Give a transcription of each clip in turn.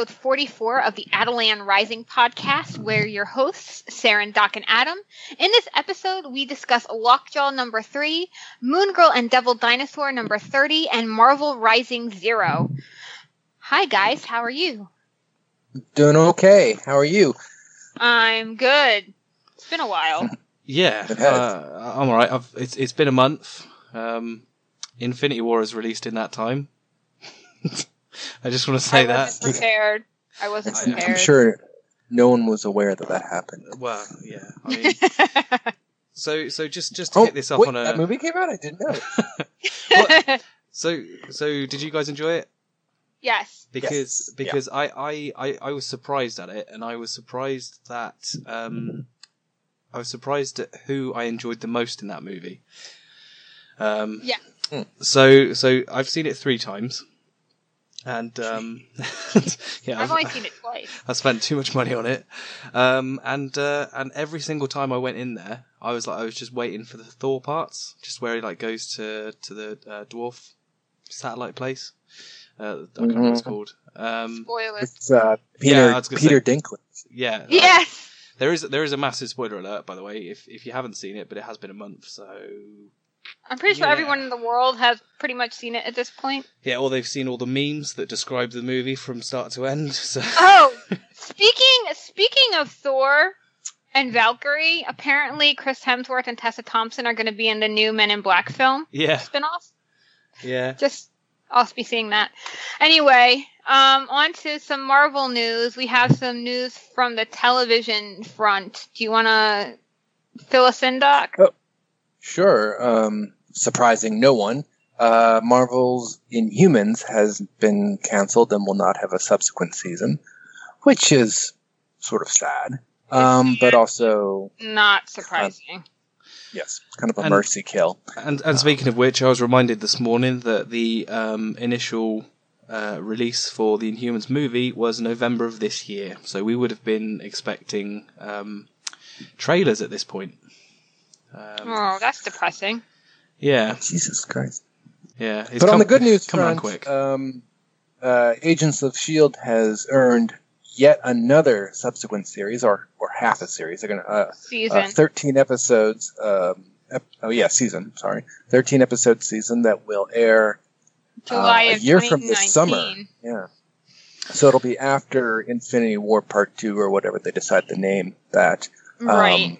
Welcome to episode 44 of the Attilan Rising podcast, where your hosts, Saren, Doc, and Adam. In this episode, we discuss Lockjaw number 3, Moon Girl and Devil Dinosaur number 30, and Marvel Rising Zero. Hi, guys. How are you? Doing okay. How are you? I'm good. It's been a while. Yeah, uh, I'm alright. I've it's it's been a month. Um, Infinity War has released in that time. I just want to say I that. wasn't prepared. I wasn't I- I'm prepared. I'm sure no one was aware that that happened. Well, yeah. I mean, so so just just to Oh, hit this up wait, on a that movie came out? I didn't know. What? so so did you guys enjoy it? yes. Because Yes, yeah. because I, I, I, I was surprised at it, and I was surprised that um, I was surprised at who I enjoyed the most in that movie. Um, Yeah. Hmm. So so I've seen it three times, and um, yeah, I've only seen it twice. I spent too much money on it, um, and uh, and every single time I went in there, I was like, I was just waiting for the Thor parts, just where he like goes to to the uh, dwarf satellite place. Uh, I can't remember what it's Mhm. called. Um, Spoilers. It's uh, Peter I was gonna Peter Dinklage. yeah, Yes. there is there is a massive spoiler alert by the way if if you haven't seen it, but it has been a month, so I'm pretty sure Yeah. everyone in the world has pretty much seen it at this point. yeah, or they've seen all the memes that describe the movie from start to end. So Oh, speaking speaking of Thor and Valkyrie, apparently Chris Hemsworth and Tessa Thompson are going to be in the new Men in Black film yeah, spinoff. yeah. Just I'll be seeing that. Anyway, um, on to some Marvel news. We have some news from the television front. Do you want to fill us in, Doc? Sure. Um, surprising no one. Uh, Marvel's Inhumans has been canceled and will not have a subsequent season, which is sort of sad. Um, but also, Not surprising. yes, kind of a And- mercy kill. And and speaking of which, I was reminded this morning that the um, initial uh, release for the Inhumans movie was November of this year, so we would have been expecting um, trailers at this point. Um, oh, that's depressing. yeah, Jesus Christ. yeah. It's but on the good news come around front, quick. Um, uh, Agents of Shield has earned yet another subsequent series, or or half a series. They're gonna uh, Season. uh, thirteen episodes. Um, ep- oh yeah, season. Sorry, thirteen episode season that will air July uh, a of year from this summer. Yeah. So it'll be after Infinity War Part Two or whatever they decide to name that. Um, Right.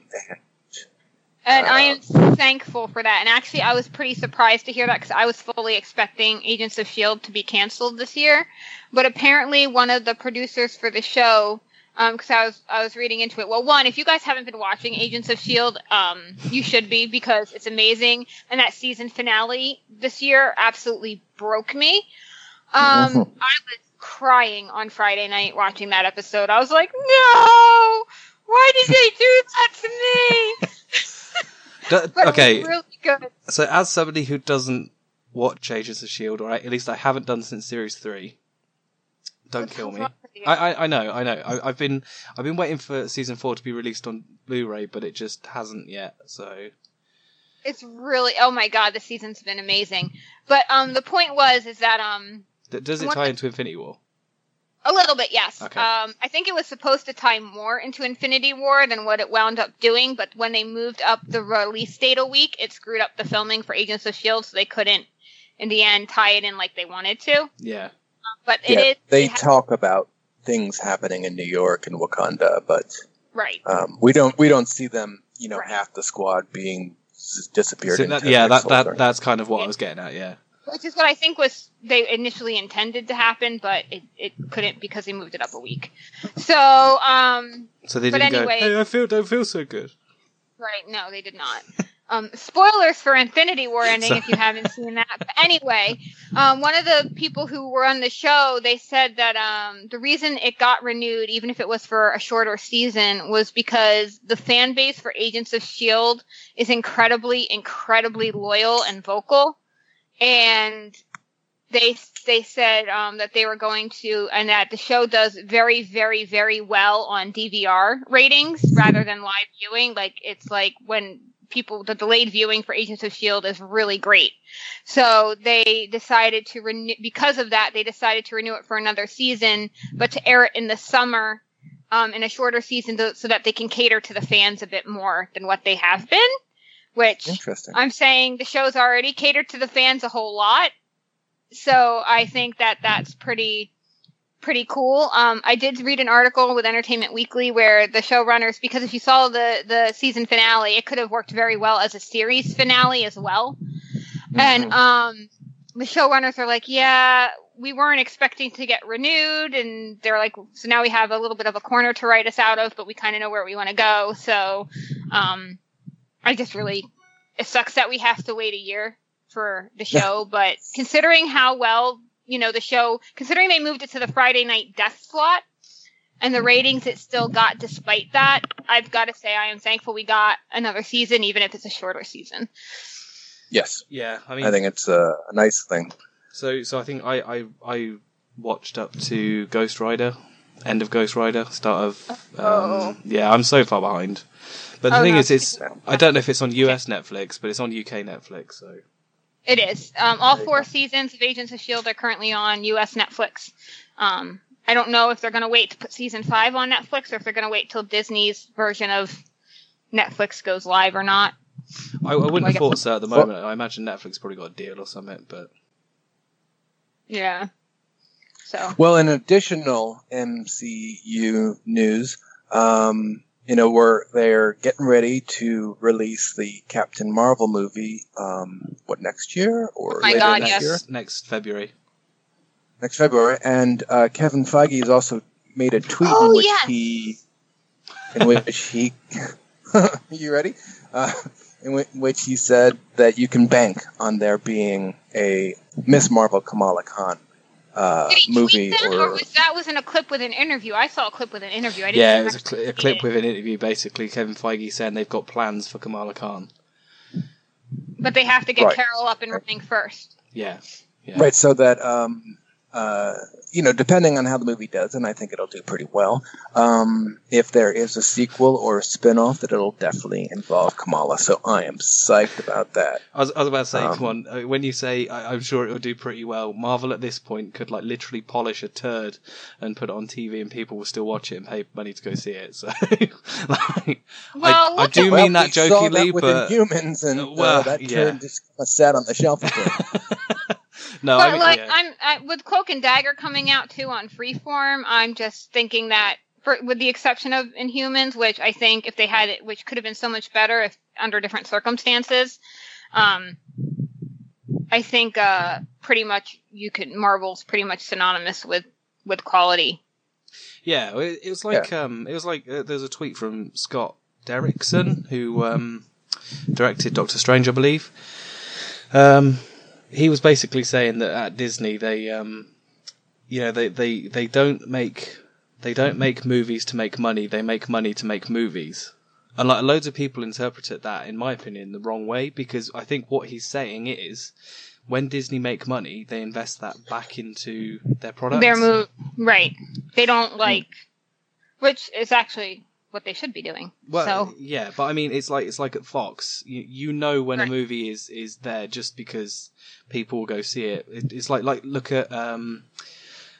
And I am Uh, thankful for that. And actually, I was pretty surprised to hear that because I was fully expecting Agents of S.H.I.E.L.D. To be canceled this year. But apparently, one of the producers for the show, because I was I was reading into it. Well, one, if you guys haven't been watching Agents of S.H.I.E.L.D., um, you should be because it's amazing. And that season finale this year absolutely broke me. Um, Mhm. I was crying on Friday night watching that episode. I was like, no! Why did they D- okay, really so as somebody who doesn't watch Agents of Shield, or at least I haven't done since series three, don't What's kill me. wrong with you? I, I, I know, I know. I, I've been I've been waiting for season four to be released on Blu-ray, but it just hasn't yet. So It's really oh my god, the season's been amazing. But um, the point was is that um, D- does it tie into Infinity War? A little bit yes. Okay. Um, I think it was supposed to tie more into Infinity War than what it wound up doing. But when they moved up the release date a week, it screwed up the filming for Agents of Shield, so they couldn't in the end tie it in like they wanted to. Yeah, But it yeah, is they it ha- talk about things happening in New York and Wakanda, but right. um, we don't we don't see them. You know, Right. half the squad being s- disappeared. So into that, yeah, that, that that's kind of what Yeah. I was getting at. Yeah, Which is what I think was they initially intended to happen, but it, it couldn't because they moved it up a week. So, um, so they But didn't anyway- go. Hey, I feel don't feel so good. right, no, they did not. Um, spoilers for Infinity War ending So- if you haven't seen that. But anyway, um, one of the people who were on the show, they said that um, the reason it got renewed, even if it was for a shorter season, was because the fan base for Agents of Shield is incredibly, incredibly loyal and vocal, and they they said um, that they were going to, and that the show does very, very, very well on DVR ratings rather than live viewing. Like it's like when people the delayed viewing for Agents of Shield is really great. So they decided to renew because of that. They decided to renew it for another season, but to air it in the summer um, in a shorter season to, so that they can cater to the fans a bit more than what they have been. Which Interesting. I'm saying the show's already catered to the fans a whole lot. So I think that that's pretty pretty cool. Um, I did read an article with Entertainment Weekly where the showrunners, because if you saw the the season finale, it could have worked very well as a series finale as well. And Mhm. um, the showrunners are like, yeah, we weren't expecting to get renewed, and they're like, so now we have a little bit of a corner to write us out of, but we kind of know where we want to go. So, um, I just really, it sucks that we have to wait a year for the show, but considering how well, you know, the show, considering they moved it to the Friday night death slot and the ratings it still got despite that, I've got to say I am thankful we got another season, even if it's a shorter season. yes, Yeah, I mean, I think it's a, a nice thing. so so I think I, I I watched up to Ghost Rider, end of Ghost Rider, start of. Um, Oh. Yeah, I'm so far behind. But the Oh, thing no. is, it's I don't know if it's on US Netflix, but it's on UK Netflix. So It is. Um, all four go. seasons of Agents of S.H.I.E.L.D. are currently on U.S. Netflix. Um, I don't know if they're going to wait to put season five on Netflix or if they're going to wait till Disney's version of Netflix goes live or not. I, I wouldn't Like- have thought so at the moment. I imagine Netflix probably got a deal or something, but Yeah. So. Well, in additional MCU news, um, you know, we're they're getting ready to release the Captain Marvel movie. Um, what next year or Oh my later God, next yes. year? next, next February. Next February, and uh, Kevin Feige has also made a tweet Oh, in which yes. he, in which he, you ready? Uh, in whi- which he said that you can bank on there being a Miss Marvel Kamala Khan uh, Did he movie tweet that, or or was that was in a clip with an interview? I saw a clip with an interview. I didn't Yeah, it was a, cl- a clip tweet with an interview, basically Kevin Feige saying they've got plans for Kamala Khan. but they have to get Right. Carol up and running first. Yeah, yeah. Right, so that um, uh, you know, depending on how the movie does, and I think it'll do pretty well. Um, if there is a sequel or a spin-off, that it'll definitely involve Kamala. So I am psyched about that. I was, I was about to say, Um, come on, uh, when you say I, I'm sure it will do pretty well, Marvel at this point could like literally polish a turd and put it on TV, and people will still watch it and pay money to go see it. So, like, Well, I, I do at- Well, mean that jokingly, that but humans and uh, Well, that yeah. turd just sat on the shelf. A bit. no, but I mean, like yeah. I'm I, with Cloak and Dagger coming out too on Freeform, I'm just thinking that for with the exception of Inhumans, which I think if they had it, which could have been so much better if under different circumstances, um, I think uh, pretty much you could Marvel's pretty much synonymous with with quality. Yeah, it, it was like um, it was like uh, there's a tweet from Scott Derrickson who um, directed Doctor Strange, I believe. Um, he was basically saying that at Disney they, um, you know, they, they, they don't make they don't make movies to make money. They make money to make movies. And like loads of people interpreted that, in my opinion, the wrong way because I think what he's saying is when Disney make money, they invest that back into their products. Their move, right? They don't like, which is actually what they should be doing. Well, so yeah, but I mean, it's like it's like at Fox. You, you know when Right. a movie is is there just because people will go see it. it it's like like look at um,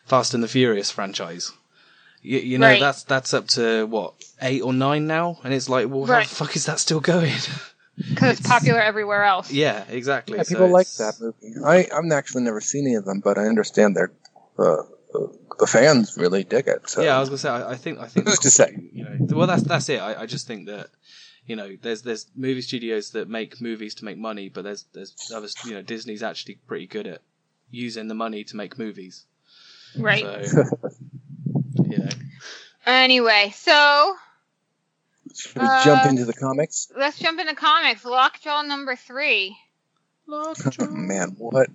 Fast and the Furious franchise. You, you know Right. that's that's up to what eight or nine now, and it's like, well, how the fuck is that still going? because it's it's- popular everywhere else. yeah, exactly. yeah, So people like it's- that movie. I I've actually never seen any of them, but I understand they're uh, uh, the fans really dig it. So Yeah, I was gonna say. I, I think. I think. Who's to say? You know. Well, that's that's it. I, I just think that you know, there's there's movie studios that make movies to make money, but there's there's others. You know, Disney's actually pretty good at using the money to make movies. Right. So, you know. Anyway, so should we jump Uh, into the comics? let's jump into comics. Lockjaw number three. Lockjaw. Man, what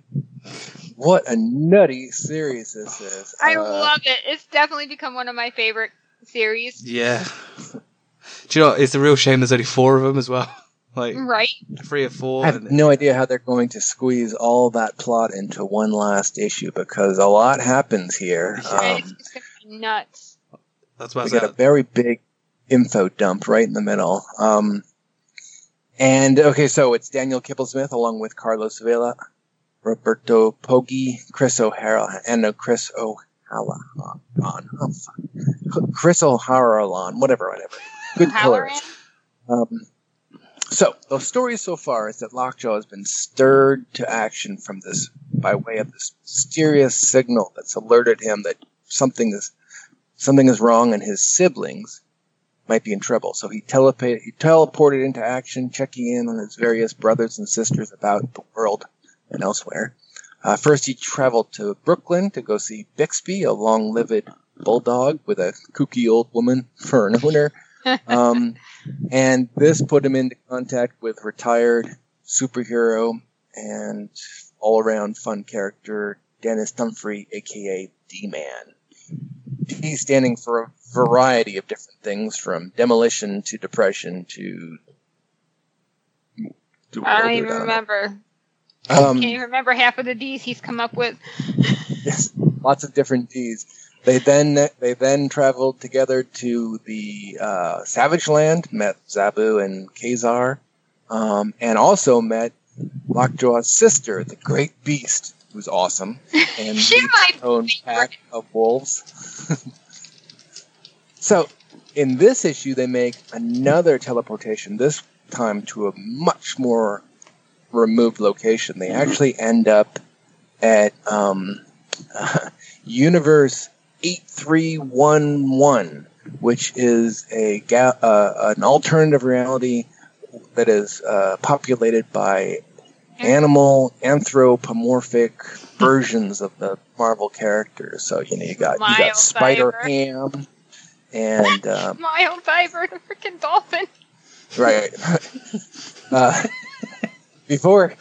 what a nutty series this is. I Uh, love it. It's definitely become one of my favorite series. Yeah. Do you know? It's a real shame. There's only four of them as well. Like Right. three or four. I have and- no idea how they're going to squeeze all that plot into one last issue because a lot happens here. Um, it's gonna be nuts. That's what I we got a very big info dump right in the middle. Um, And okay, so it's Daniel Kibblesmith along with Carlos Villa, Roberto Poggi, Chris O'Hara, and no, Chris O'Halloran. Oh. Chris O'Halloran, whatever, whatever. Good colorist. Um, so the story so far is that Lockjaw has been stirred to action from this by way of this mysterious signal that's alerted him that something is something is wrong and his siblings might be in trouble. So he, telepa- he teleported into action, checking in on his various brothers and sisters about the world and elsewhere. Uh, first, he traveled to Brooklyn to go see Bixby, a long-lived bulldog with a kooky old woman for an owner. Um, and this put him into contact with retired superhero and all-around fun character Dennis Dunphy, aka D-Man. D standing for a variety of different things, from demolition to depression to. to I don't even remember. Um, Can't remember half of the D's he's come up with. yes, lots of different D's. They then they then traveled together to the uh, Savage Land, met Zabu and Ka-Zar, um, and also met Lockjaw's sister, the Great Beast, who's awesome, and She might own pack of wolves. so, in this issue, they make another teleportation. This time to a much more removed location. They actually end up at um, Universe 8311, which is a ga- uh, an alternative reality that is uh, populated by animal anthropomorphic versions of the Marvel characters. So you know you got you got Spider Ham and um, Mild Diver, the freaking dolphin. right. uh, before,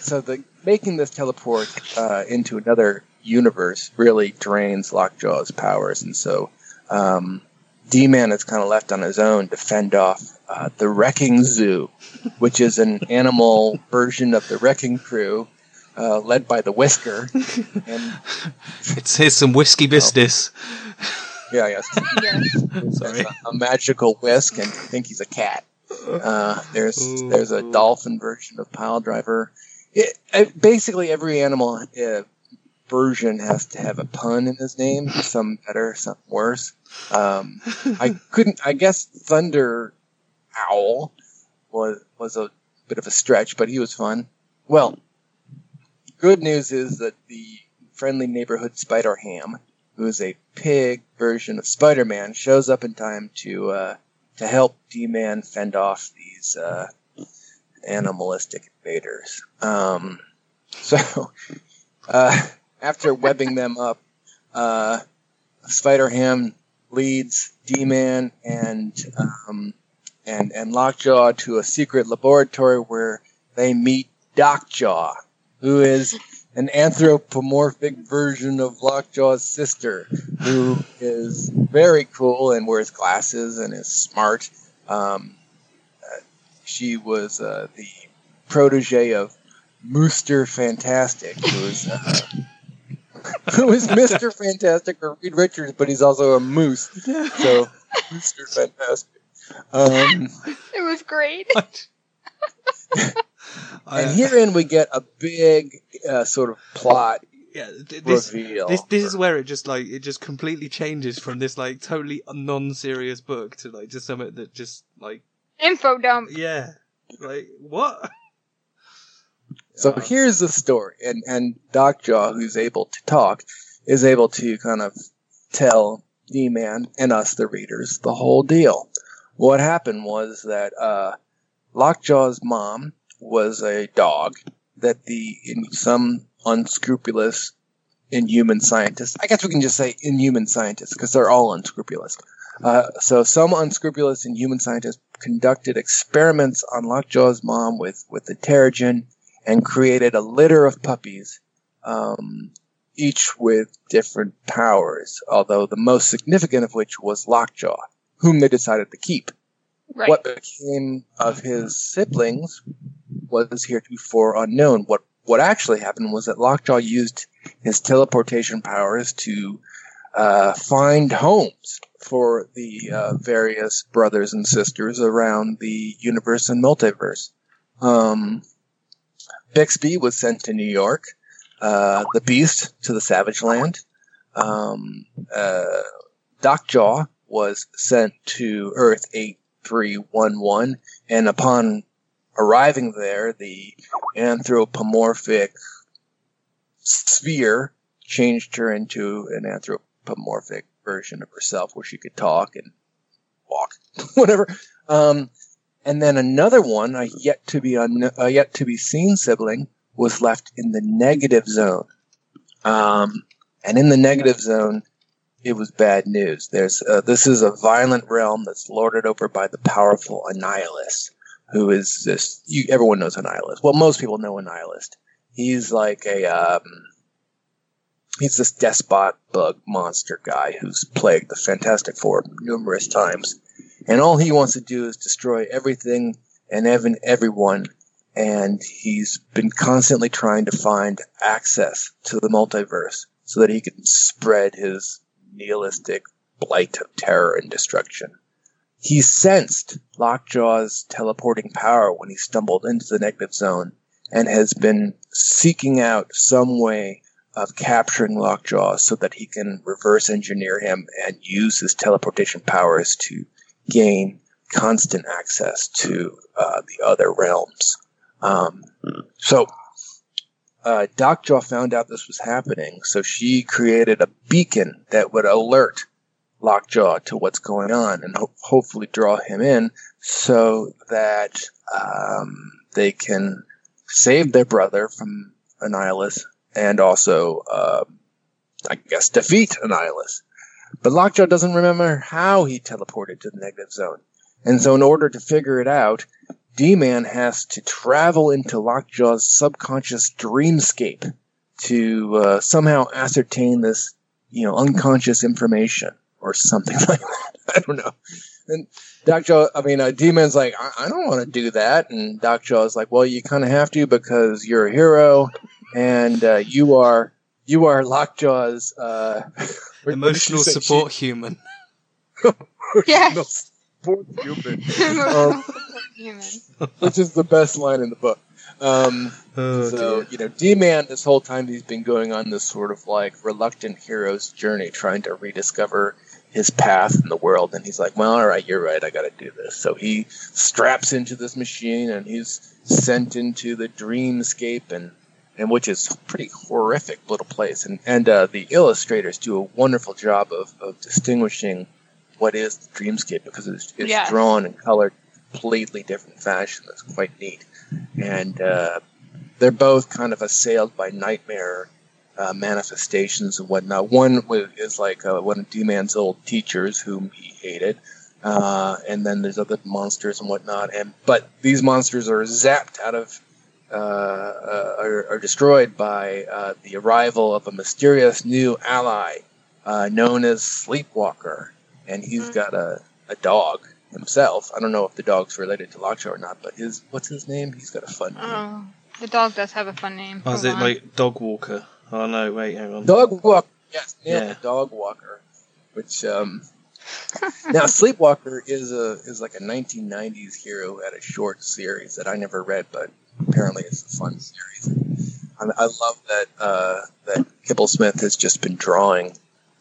so the making this teleport uh, into another universe really drains Lockjaw's powers, and so um, D-Man is kind of left on his own to fend off uh, the Wrecking Zoo, which is an animal version of the Wrecking Crew. Uh, led by the Whisker, and It's here's some whiskey business. yeah, yes, Yes. Sorry. A, a magical whisk, and I think he's a cat. Uh, there's there's a dolphin version of Pile Driver. It, it, basically, every animal uh, version has to have a pun in his name. Some better, some worse. Um, I couldn't. I guess Thunder Owl was was a bit of a stretch, but he was fun. Well, good news is that the friendly neighborhood Spider Ham, who is a pig version of Spider Man, shows up in time to uh, to help D Man fend off these uh, animalistic invaders. Um, so, uh, after webbing them up, uh, Spider Ham leads D Man and um, and and Lockjaw to a secret laboratory where they meet Docjaw, who is an anthropomorphic version of Lockjaw's sister, who is very cool and wears glasses and is smart. Um, uh, she was uh, the protege of Mooster Fantastic, who is uh, who is Mister Fantastic or Reed Richards, but he's also a moose. So Mooster Fantastic. Um, It was great. I- and herein we get a big uh, sort of plot yeah, th- this, reveal. this this is where it just like it just completely changes from this like totally non-serious book to like just something that just like Info dump. yeah, like what? So Uh, here's the story, and and Docjaw, who's able to talk, is able to kind of tell D-Man and us, the readers, the whole deal. What happened was that uh, Lockjaw's mom was a dog that the in some unscrupulous inhuman scientists, I guess we can just say inhuman scientists because they're all unscrupulous. Uh, so some unscrupulous inhuman scientists conducted experiments on Lockjaw's mom with with the Terrigen and created a litter of puppies, um, each with different powers, although the most significant of which was Lockjaw, whom they decided to keep. Right. What became of his siblings was heretofore unknown. What what actually happened was that Lockjaw used his teleportation powers to uh, find homes for the uh, various brothers and sisters around the universe and multiverse. Um, Bixby was sent to New York, uh, the Beast to the Savage Land. Um, uh, Jaw was sent to Earth 8311, and upon arriving there, the anthropomorphic sphere changed her into an anthropomorphic version of herself where she could talk and walk, whatever. Um, and then another one, a yet to be un- a yet to be seen sibling, was left in the negative zone. Um, and in the negative zone, it was bad news. There's uh, this is a violent realm that's lorded over by the powerful Annihilus, who is this. You, everyone knows a nihilist. Well, most people know a nihilist. He's like a um, he's this despot bug monster guy who's plagued the Fantastic Four numerous times, and all he wants to do is destroy everything and even everyone. And he's been constantly trying to find access to the multiverse so that he can spread his nihilistic blight of terror and destruction. He sensed Lockjaw's teleporting power when he stumbled into the negative zone and has been seeking out some way of capturing Lockjaw so that he can reverse engineer him and use his teleportation powers to gain constant access to uh, the other realms. Um, so, uh, Docjaw found out this was happening, so she created a beacon that would alert Lockjaw to what's going on and ho- hopefully draw him in so that um, they can save their brother from Annihilus and also, uh, I guess, defeat Annihilus. But Lockjaw doesn't remember how he teleported to the negative zone. And so, in order to figure it out, D Man has to travel into Lockjaw's subconscious dreamscape to uh, somehow ascertain this, you know, unconscious information or something like that. I don't know. And Doc Jaw, I mean, uh, D-Man's like, I, I don't want to do that. And Doc Jaw is like, well, you kind of have to because you're a hero and uh, you are you are Lockjaw's uh, emotional support she, human. yes. Support human. um, which is the best line in the book. Um, oh, so dear. you know, D-Man, this whole time he's been going on this sort of like reluctant hero's journey, trying to rediscover his path in the world. And he's like, well, all right, you're right. I got to do this. So he straps into this machine and he's sent into the dreamscape and, and which is a pretty horrific little place. And, and, uh, the illustrators do a wonderful job of, of distinguishing what is the dreamscape because it's, it's yes. drawn and colored completely different fashion. That's quite neat. And, uh, they're both kind of assailed by nightmare uh, manifestations and whatnot. One is like uh, one of D-Man's old teachers whom he hated, uh, and then there's other monsters and whatnot. And but these monsters are zapped out of, uh, uh, are, are, destroyed by uh, the arrival of a mysterious new ally known as Sleepwalker, and he's mm-hmm. got a, a dog himself. I don't know if the dog's related to Lockjaw or not, but his what's his name? He's got a fun name. Oh, the dog does have a fun name. Oh, is it like Dog Walker? Oh no, wait, hang on. Dog Walker. Yes, yeah, Dog Walker. Which um, now Sleepwalker is a is like a 1990s hero at a short series that I never read, but apparently it's a fun series. I, I love that uh, that Kibblesmith has just been drawing,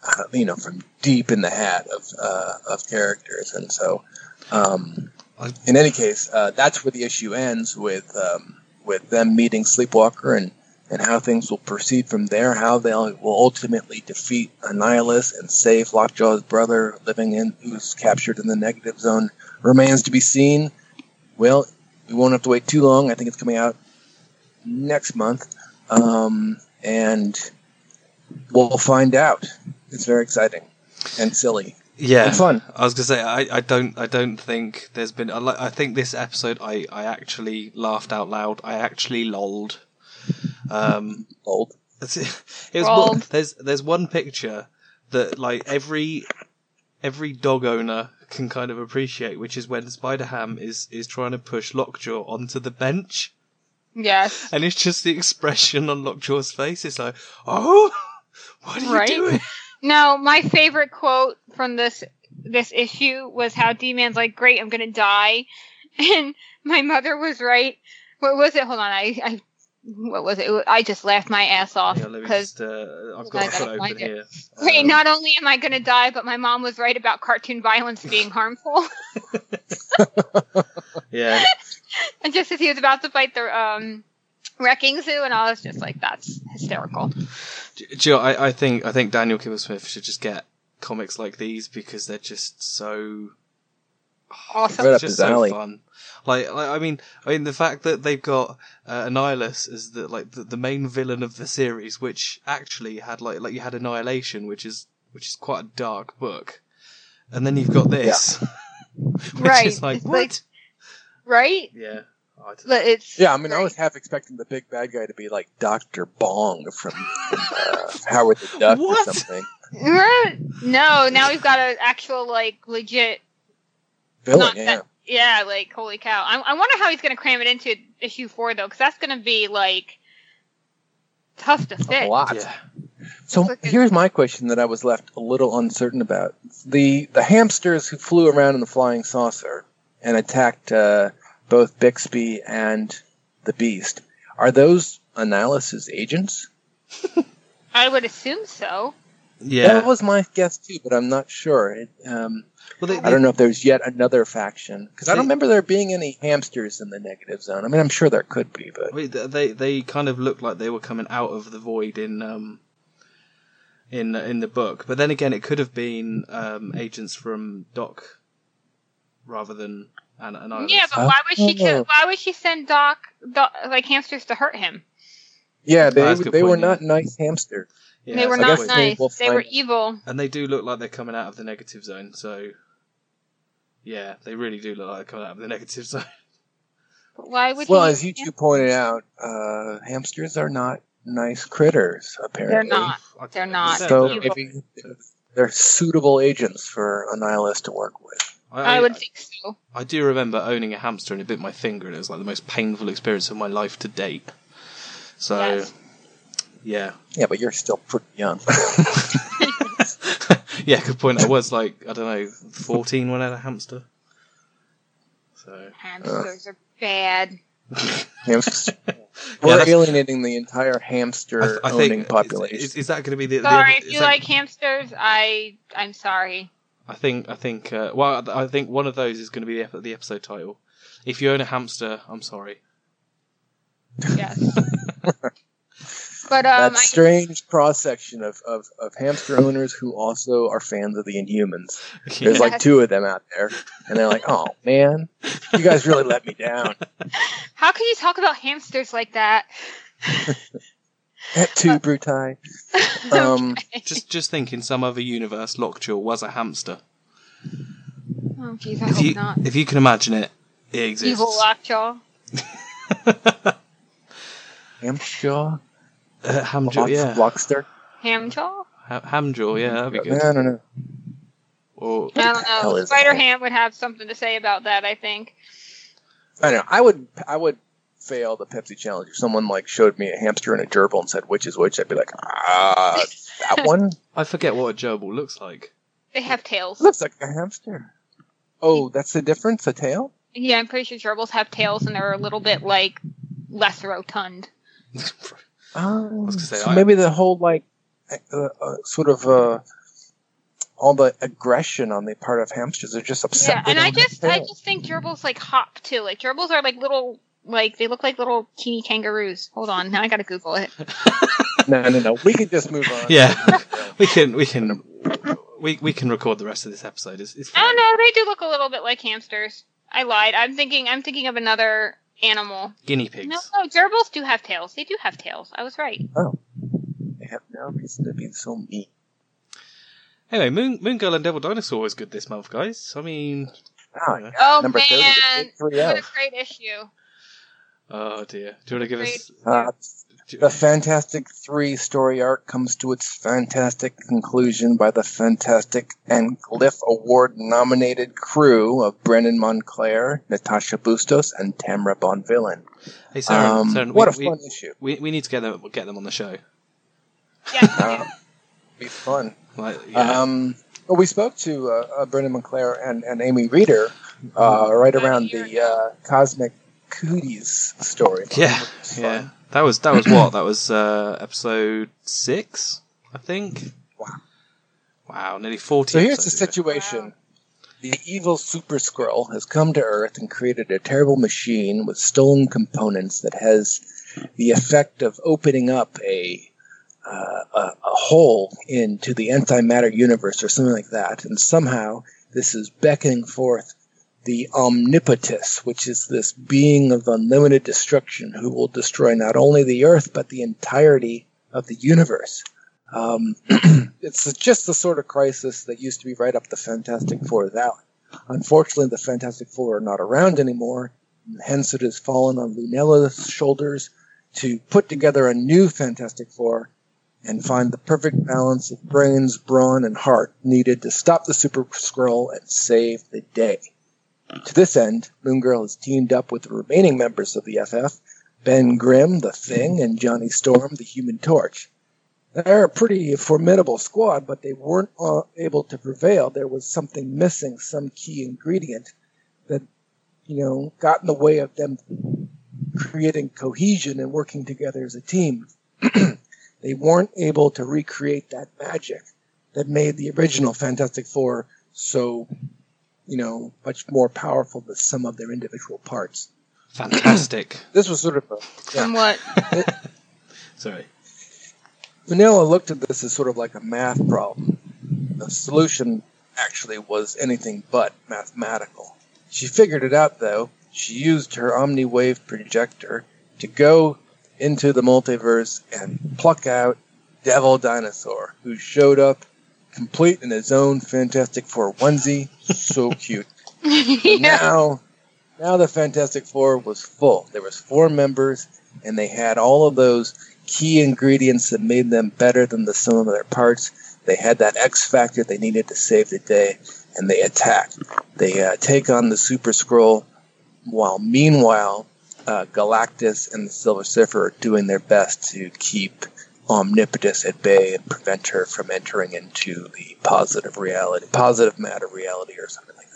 uh, you know, from deep in the hat of uh, of characters, and so. Um, in any case, uh, that's where the issue ends with um, with them meeting Sleepwalker and and how things will proceed from there, how they will ultimately defeat Annihilus and save Lockjaw's brother living in who's captured in the negative zone remains to be seen. Well, we won't have to wait too long. I think it's coming out next month. Um, and we'll find out. It's very exciting and silly. Yeah, and fun. I was gonna say I, I don't I don't think there's been I, I think this episode I, I actually laughed out loud. I actually lolled. Um, Old. It, it was one, there's there's one picture that like every every dog owner can kind of appreciate, which is when Spider Ham is is trying to push Lockjaw onto the bench. Yes. And it's just the expression on Lockjaw's face. It's like, oh, what are right? you doing? No, my favorite quote from this this issue was how D-Man's like, "Great, I'm gonna die," and my mother was right. What was it? Hold on, I, I what was it? It I just laughed my ass off Yeah, let me because just, uh, I've got, I've gotta it find open it. here. Wait, Um, not only am I going to die, but my mom was right about cartoon violence being harmful. yeah, and just as he was about to fight the um, wrecking zoo, and I was just like, that's hysterical. Do do you know, I, I think I think Daniel Kibblesmith should just get comics like these because they're just so Awesome. Right up it's just his so alley. fun. Like, like, I mean, I mean, the fact that they've got uh, Annihilus as the like the, the main villain of the series, which actually had like like you had Annihilation, which is which is quite a dark book, and then you've got this, which Right. is like It's what? like- Right? yeah, I But it's Yeah, I mean, I was half expecting the big bad guy to be like Doctor Bong from uh, Howard the Duck What? or something. No, now we've got an actual like legit. Villain, Not yeah. That- Yeah, like holy cow! I, I wonder how he's going to cram it into issue four though, because that's going to be like tough to fit. A fit. lot. yeah. So Look at- here's my question that I was left a little uncertain about: the the hamsters who flew around in the flying saucer and attacked uh, both Bixby and the Beast. Are those Annihilus' agents? I would assume so. yeah. That was my guess too, but I'm not sure. It, um, well, they, I don't know if there's yet another faction because I don't remember there being any hamsters in the negative zone. I mean, I'm sure there could be, but I they they kind of looked like they were coming out of the void in um in in the book, but then again, it could have been um, agents from Doc rather than an, an Iris. Yeah, but why would she? Oh. Kill, why would she send Doc, Doc like hamsters to hurt him? yeah, they that's a good they were yeah. not nice hamsters. Yeah, they were not guess they- they nice. will They were evil. and they do look like they're coming out of the negative zone. So yeah, they really do look like they're coming out of the negative zone. But why would Well, as you two pointed out, uh, hamsters are not nice critters. Apparently, They're not. They're not. So Evil. maybe they're suitable agents for Annihilus to work with. I would think so. I do remember owning a hamster and it bit my finger, and it was like the most painful experience of my life to date. So, Yes. Yeah, Yeah, but you're still pretty young. yeah, good point. I was like, I don't know, fourteen when I had a hamster. So, Hamsters are bad. Hamsters. We're that's- alienating the entire hamster I, I owning think population. Is, is that going to be the? the Sorry, other- if you that- like hamsters, I I'm sorry. I think I think uh, well I think one of those is going to be the, ep- the episode title. If you own a hamster, I'm sorry. Yes. But that um, I, strange cross section of, of, of hamster owners who also are fans of the Inhumans. There's like two of them out there, and they're like, "Oh man, you guys really let me down." how can you talk about hamsters like that? That too, Brutai. Um, just just think in some other universe, Lockjaw was a hamster. oh jeez, I If hope you not. if you can imagine it, it exists. Evil lockjaw. Hamjaw, Uh, Hamjaw, Lock- yeah. Lockster. Hamjaw? Ha- Hamjaw, yeah, that'd be good. I don't know. Or I don't know. Spider? Ham would have something to say about that. I think. I don't know. I would I would fail the Pepsi challenge if someone like showed me a hamster and a gerbil and said which is which. I'd be like, ah, that one I forget what a gerbil looks like. They have tails. looks like a hamster. Oh, that's the difference. A tail. Yeah, I'm pretty sure gerbils have tails and they're a little bit like less rotund. Oh, say, so I- maybe the whole like uh, uh, sort of uh, all the aggression on the part of hamsters are just upset. Yeah, and I don't just I just think gerbils like hop too. Like gerbils are like little like they look like little teeny kangaroos. Hold on, now I gotta Google it. no, no, no. We can just move on. Yeah. we can we can we we can record the rest of this episode. It's, it's I fine. They do look a little bit like hamsters. I lied. I'm thinking. I'm thinking of another animal. Guinea pigs. No, no. Gerbils do have tails. They do have tails. I was right. Oh. They have no reason to be so mean. Anyway, Moon Moon Girl and Devil Dinosaur is good this month, guys. I mean, Oh, Yeah. yeah. Oh Number man, 30, big what a F. great issue. oh dear. Do you want to give us? Uh, do- the Fantastic Three story arc comes to its fantastic conclusion by the Fantastic and Glyph Award nominated crew of Brandon Montclare, Natasha Bustos, and Tamra Bonvillain. hey, Sarah, Um, Sarah, what we, a fun issue. we, we we need to get them get them on the show. Yes. Uh, be fun. Like, yeah. Um, well, we spoke to uh, uh, Brandon Montclare and, and Amy Reeder uh, right around the uh, Cosmic Cooties story. yeah, yeah. That was that was what? That was uh, episode six, I think. Wow. Wow, nearly forty. So here's the situation. The evil Super Skrull has come to Earth and created a terrible machine with stolen components that has the effect of opening up a uh, a, a hole into the antimatter universe or something like that. And somehow this is beckoning forth the Omnipotus, which is this being of unlimited destruction who will destroy not only the Earth but the entirety of the universe. Um, it's just the sort of crisis that used to be right up the Fantastic Four's alley. Unfortunately, the Fantastic Four are not around anymore, hence it has fallen on Lunella's shoulders to put together a new Fantastic Four and find the perfect balance of brains, brawn, and heart needed to stop the Super Skrull and save the day. To this end, Moon Girl has teamed up with the remaining members of the FF, Ben Grimm, the Thing, and Johnny Storm, the Human Torch. They're a pretty formidable squad, but they weren't able to prevail. There was something missing, some key ingredient that, you know, got in the way of them creating cohesion and working together as a team. they weren't able to recreate that magic that made the original Fantastic Four so, you know, much more powerful than some of their individual parts. Fantastic. This was sort of a, yeah. And what? Sorry. Lunella looked at this as sort of like a math problem. The solution actually was anything but mathematical. She figured it out though. She used her OmniWave projector to go into the multiverse and pluck out Devil Dinosaur, who showed up complete in his own Fantastic Four onesie. So cute. yeah. Now, now the Fantastic Four was full. There was four members, and they had all of those key ingredients that made them better than the sum of their parts. They had that X factor they needed to save the day, and they attack. They uh, take on the Super Skrull, while meanwhile, uh, Galactus and the Silver Surfer are doing their best to keep Omnipotus at bay and prevent her from entering into the positive reality, positive matter reality, or something like that.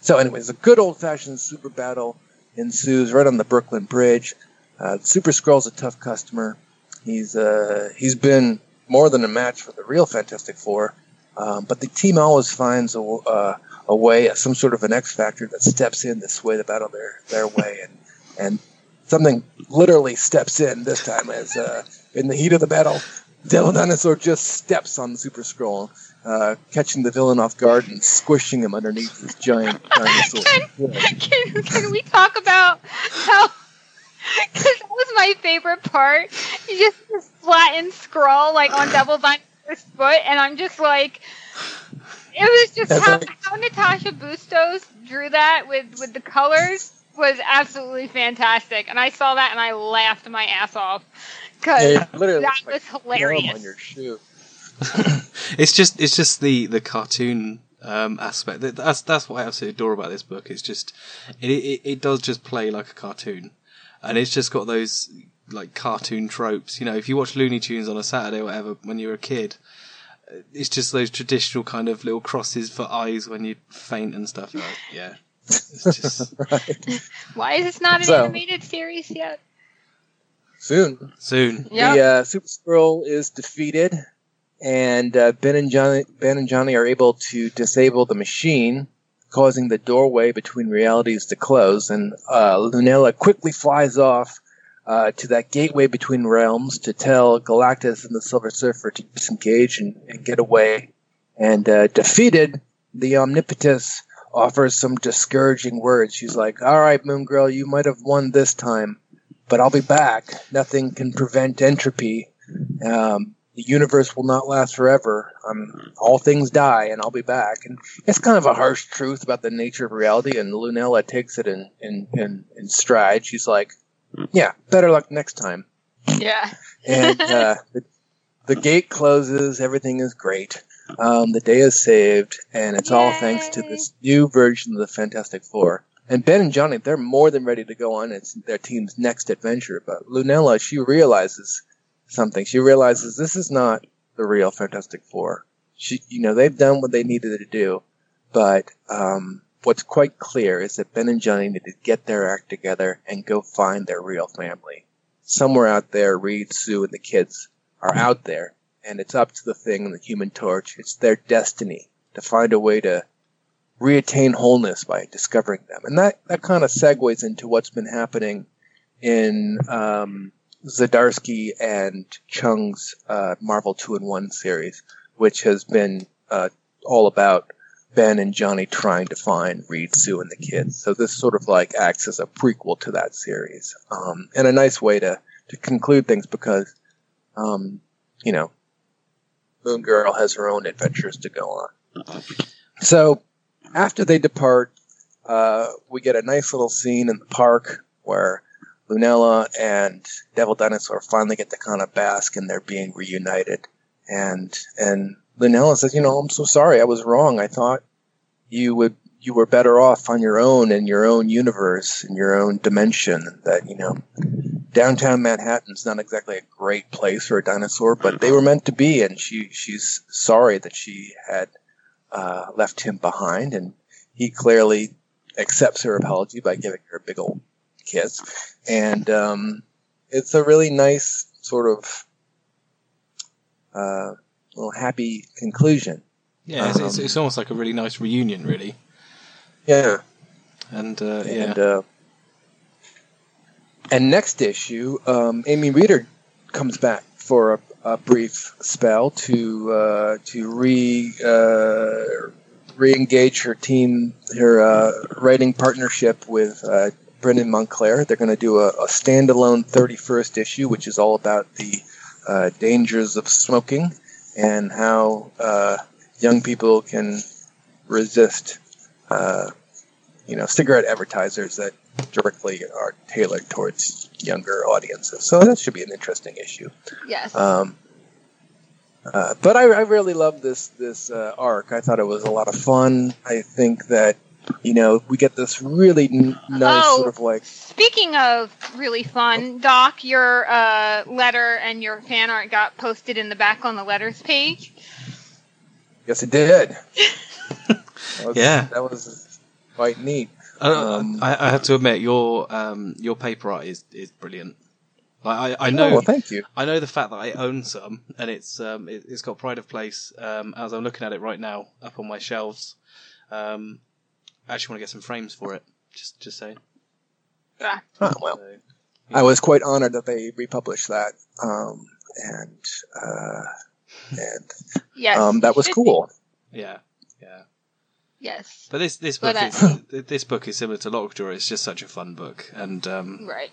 So, anyways, a good old fashioned super battle ensues right on the Brooklyn Bridge. Uh, super Skrull's a tough customer. He's uh, he's been more than a match for the real Fantastic Four, um, but the team always finds a, uh, a way, some sort of an X factor that steps in to sway the battle their their way, and and something literally steps in this time as uh, in the heat of the battle, Devil Dinosaur just steps on the Super Skrull, uh, catching the villain off guard and squishing him underneath his giant dinosaur. Yeah. can, can we talk about how? Because that was my favorite part. You just this flattened Skrull like on Devil Dinosaur's foot, and I'm just like, it was just That's how, like- how Natasha Bustos drew that with with the colors was absolutely fantastic, and I saw that and I laughed my ass off because Yeah, that looks was hilarious. on your shoe. it's just it's just the the cartoon um, aspect. That's that's what I absolutely adore about this book. It's just it, it it does just play like a cartoon, and it's just got those like cartoon tropes. You know, if you watch Looney Tunes on a Saturday or whatever when you were a kid, uh, it's just those traditional kind of little crosses for eyes when you faint and stuff. Like, yeah, it's just right. Why is this not an So- animated series yet? Soon. soon. Yeah. The uh, Super Skrull is defeated, and uh, Ben and Johnny Ben and Johnny are able to disable the machine, causing the doorway between realities to close. And uh, Lunella quickly flies off uh, to that gateway between realms to tell Galactus and the Silver Surfer to disengage and, and get away. And uh, defeated, the Omnipotus offers some discouraging words. She's like, "All right, Moon Girl, you might have won this time." But I'll be back. Nothing can prevent entropy. Um, the universe will not last forever. Um, all things die, and I'll be back. And it's kind of a harsh truth about the nature of reality. And Lunella takes it in in, in, in stride. She's like, "Yeah, better luck next time." Yeah. And uh, the, the gate closes. Everything is great. Um, the day is saved, and it's all thanks to this new version of the Fantastic Four. And Ben and Johnny, they're more than ready to go on its their team's next adventure. But Lunella, she realizes something. She realizes this is not the real Fantastic Four. she, you know, they've done what they needed to do, but um, what's quite clear is that Ben and Johnny need to get their act together and go find their real family. Somewhere out there, Reed, Sue, and the kids are out there, and it's up to the thing and the Human Torch. It's their destiny to find a way to reattain wholeness by discovering them, and that that kind of segues into what's been happening in um, Zdarsky and Cheung's uh, Marvel Two in One series, which has been uh, all about Ben and Johnny trying to find Reed, Sue, and the kids. So this sort of like acts as a prequel to that series, um, and a nice way to to conclude things because, um, you know, Moon Girl has her own adventures to go on. So after they depart, uh, we get a nice little scene in the park where Lunella and Devil Dinosaur finally get to kind of bask in their being reunited. And and Lunella says, you know, I'm so sorry, I was wrong. I thought you would you were better off on your own in your own universe, in your own dimension. That you know, downtown Manhattan's not exactly a great place for a dinosaur, but they were meant to be. And she she's sorry that she had uh, left him behind, and he clearly accepts her apology by giving her a big old kiss. And um, it's a really nice sort of uh, little happy conclusion. Yeah, it's, it's, it's almost like a really nice reunion, really. Yeah. And uh, yeah, And uh, and next issue, um, Amy Reeder comes back for a, a brief spell to uh, to re uh, re-engage her team, her uh, writing partnership with uh, Brandon Montclare. They're going to do a, a standalone 31st issue, which is all about the uh, dangers of smoking and how uh, young people can resist, uh, you know, cigarette advertisers that directly are tailored towards younger audiences. So that should be an interesting issue. Yes. Um, uh, but I, I really love this this uh, arc. I thought it was a lot of fun. I think that you know we get this really n- nice Oh. sort of like Speaking of really fun, Doc, your uh, letter and your fan art got posted in the back on the letters page. yes, it did. That was- Yeah. that was quite neat. I, Um, I, I have to admit your um, your paper art is, is brilliant. Like, I I Oh, know well, thank you. I know the fact that I own some, and it's um, it, it's got pride of place. Um, as I'm looking at it right now, up on my shelves. Um, I actually want to get some frames for it. Just just saying. Ah, Oh, well, So, I was quite honored that they republished that, um, and uh, and yes. um, that was cool. yeah, yeah. Yes. But this this But, book uh, is this book is similar to Lockjaw. It's just such a fun book, and um, Right.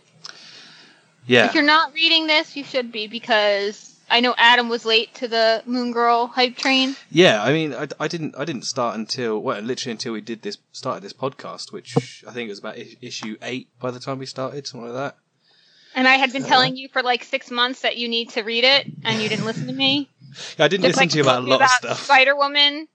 yeah, If you're not reading this, you should be because I know Adam was late to the Moon Girl hype train. Yeah, I mean, I, I didn't I didn't start until well, literally until we did this started this podcast, which I think it was about issue eight by the time we started, something like that. And I had been Uh-huh. telling you for like six months that you need to read it, and you didn't listen to me. Yeah, I didn't Just listen like to you about a lot of stuff. Spider Woman,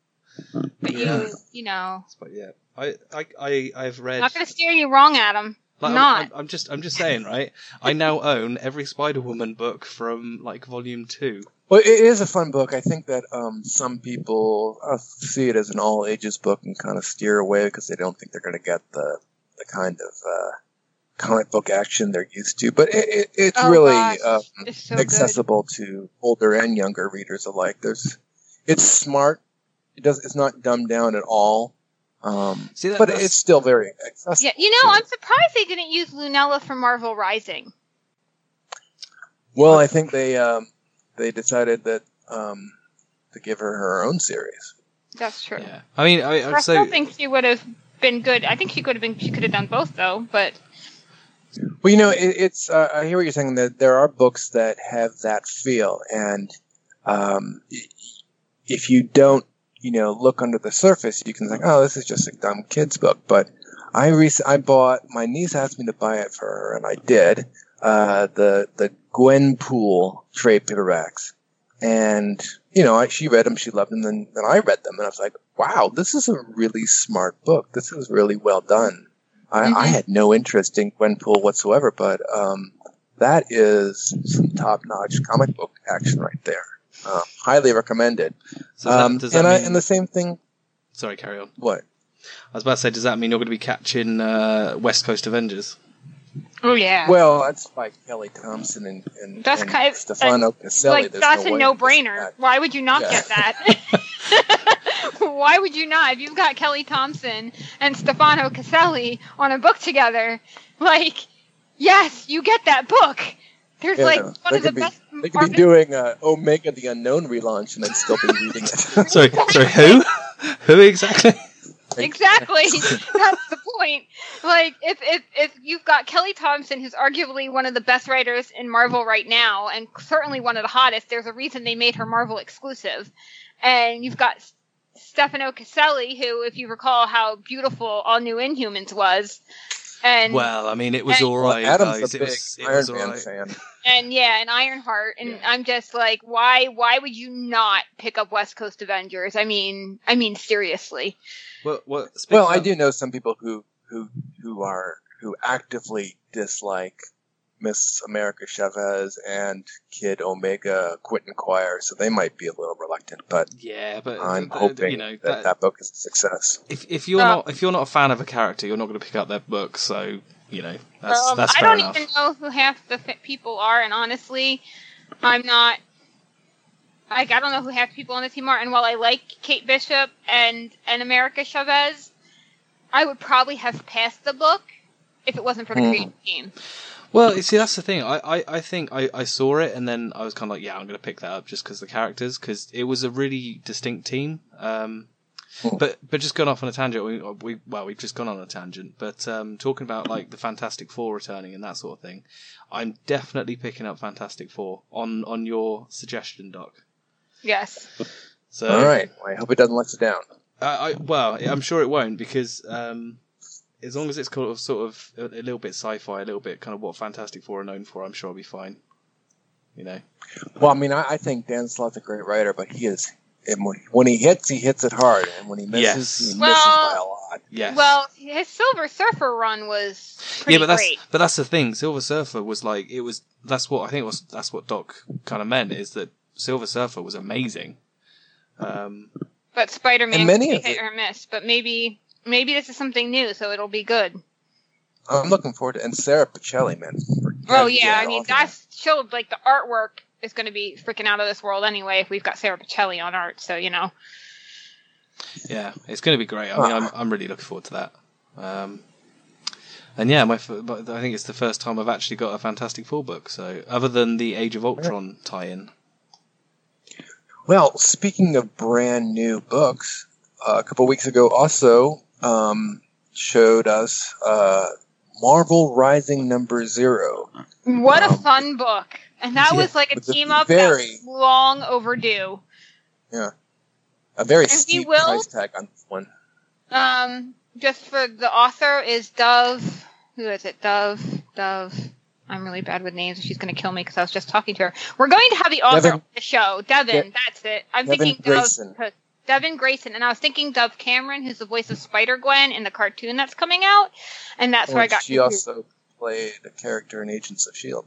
but Yeah. you, you know, But yeah, I I I I've read. not going to steer you wrong, Adam. like, I'm- not. I'm, I'm just I'm just saying, right? I now own every Spider Woman book from like volume two. Well, it is a fun book. I think that um, some people uh, see it as an all ages book and kind of steer away because they don't think they're going to get the the kind of uh, comic book action they're used to. But it, it, it's Oh, really um, It's so good. accessible to older and younger readers alike. There's, it's smart. It does. It's not dumbed down at all. Um, See, that, but it's still very accessible. Yeah, you know, I'm surprised they didn't use Lunella for Marvel Rising. Well, I think they um, they decided that um, to give her her own series. That's true. yeah. I mean, I, I I still so think she would have been good. I think she could have been. She could have done both though. But Well, you know, it, it's. Uh, I hear what you're saying. That there are books that have that feel, and um, if you don't, you know, look under the surface, you can think, "Oh, this is just a dumb kids book." But I rec- I bought. My niece asked me to buy it for her, and I did. Uh, the the Gwenpool trade paperbacks, and you know, I, she read them, she loved them, and then I read them, and I was like, "Wow, this is a really smart book. This is really well done." I, I Mhm. had no interest in Gwenpool whatsoever, but um, that is some top-notch comic book action right there. Uh, highly recommended. So that- Um, does that and I, and the same thing. Sorry, carry on. What? I was about to say, does that mean you're going to be catching uh, West Coast Avengers? Oh yeah. Well, that's by Kelly Thompson and, and, That's and kind of- Stefano Caselli. like There's that's no a no-brainer. that- Why would you not Yeah. get that? Why would you not? If you've got Kelly Thompson and Stefano Caselli on a book together, like, yes, you get that book. There's Yeah, like they one of the could be- best. They could be doing uh, Omega the Unknown relaunch and then still be reading it. sorry, sorry, who? who exactly? Exactly. That's the point. Like if if if you've got Kelly Thompson, who's arguably one of the best writers in Marvel right now, and certainly one of the hottest, there's a reason they made her Marvel exclusive. And you've got Stefano Caselli, who, if you recall how beautiful All New Inhumans was, and Well, I mean, it was And- all Well, Adam's guys. a It big was, it Iron was Man right. fan. and yeah, and Ironheart, and Yeah. I'm just like, why why would you not pick up West Coast Avengers? I mean, I mean seriously. What, what, Well, speaking I do know some people who who who are who actively dislike Miss America Chavez and Kid Omega Quentin Quire, so they might be a little reluctant. But Yeah, but I'm th- th- hoping you know that, that, that book is a success. if if you're Well- not if you're not a fan of a character, you're not going to pick up their book. So you know that's Um, that's I don't enough. even know who half the f- people are, and honestly, I'm not. Like, I don't know who half the people on the team are. And while I like Kate Bishop and and America Chavez, I would probably have passed the book if it wasn't for the Hmm. creative team. Well, you see, that's the thing. I, I, I think I, I saw it and then I was kind of like, yeah, I'm going to pick that up just because the characters, because it was a really distinct team. Um, Hmm. but but just going off on a tangent, we, we well, we've just gone on a tangent. But um, talking about like the Fantastic Four returning and that sort of thing, I'm definitely picking up Fantastic Four on on your suggestion, Doc. Yes. So All right, I hope it doesn't let you down. I, I well, I'm sure it won't because um, as long as it's kind of sort of a, a little bit sci-fi, a little bit kind of what Fantastic Four are known for, I'm sure I'll be fine. You know. Well, I mean, I, I think Dan Slott's a great writer, but he is and when, when he hits, he hits it hard, and when he misses, Yes. he misses Well- by a lot. Yes. Well, his Silver Surfer run was pretty yeah, but that's great. but that's the thing. Silver Surfer was like it was. That's what I think was. That's what Doc kind of meant is that Silver Surfer was amazing. Um, But Spider Man many could of be hit it- or miss. But maybe maybe this is something new, so it'll be good. I'm looking forward to and Sara Pichelli, man. Oh yeah, I mean awesome. that's showed like the artwork is going to be freaking out of this world anyway. If we've got Sara Pichelli on art, so you know. yeah, it's going to be great. I mean, I'm I'm really looking forward to that. Um, and yeah, my I think it's the first time I've actually got a Fantastic Four book. So other than the Age of Ultron tie-in, Well, speaking of brand new books, uh, a couple weeks ago also um, showed us uh, Marvel Rising Number Zero. What a Um, fun book, and that yeah, was like a team up very- that's long overdue. Yeah, a very And steep will- price tag on this one. Um, just for the author is Dove. Who is it? Dove. Dove. I'm really bad with names. She's going to kill me because I was just talking to her. We're going to have the author Devin- on the show. Devin. De- that's it. I'm Devin thinking Grayson. Dove. Devin Grayson, and I was thinking Dove Cameron, who's the voice of Spider Gwen in the cartoon that's coming out, and that's where I got. she confused. also played a character in Agents of Shield.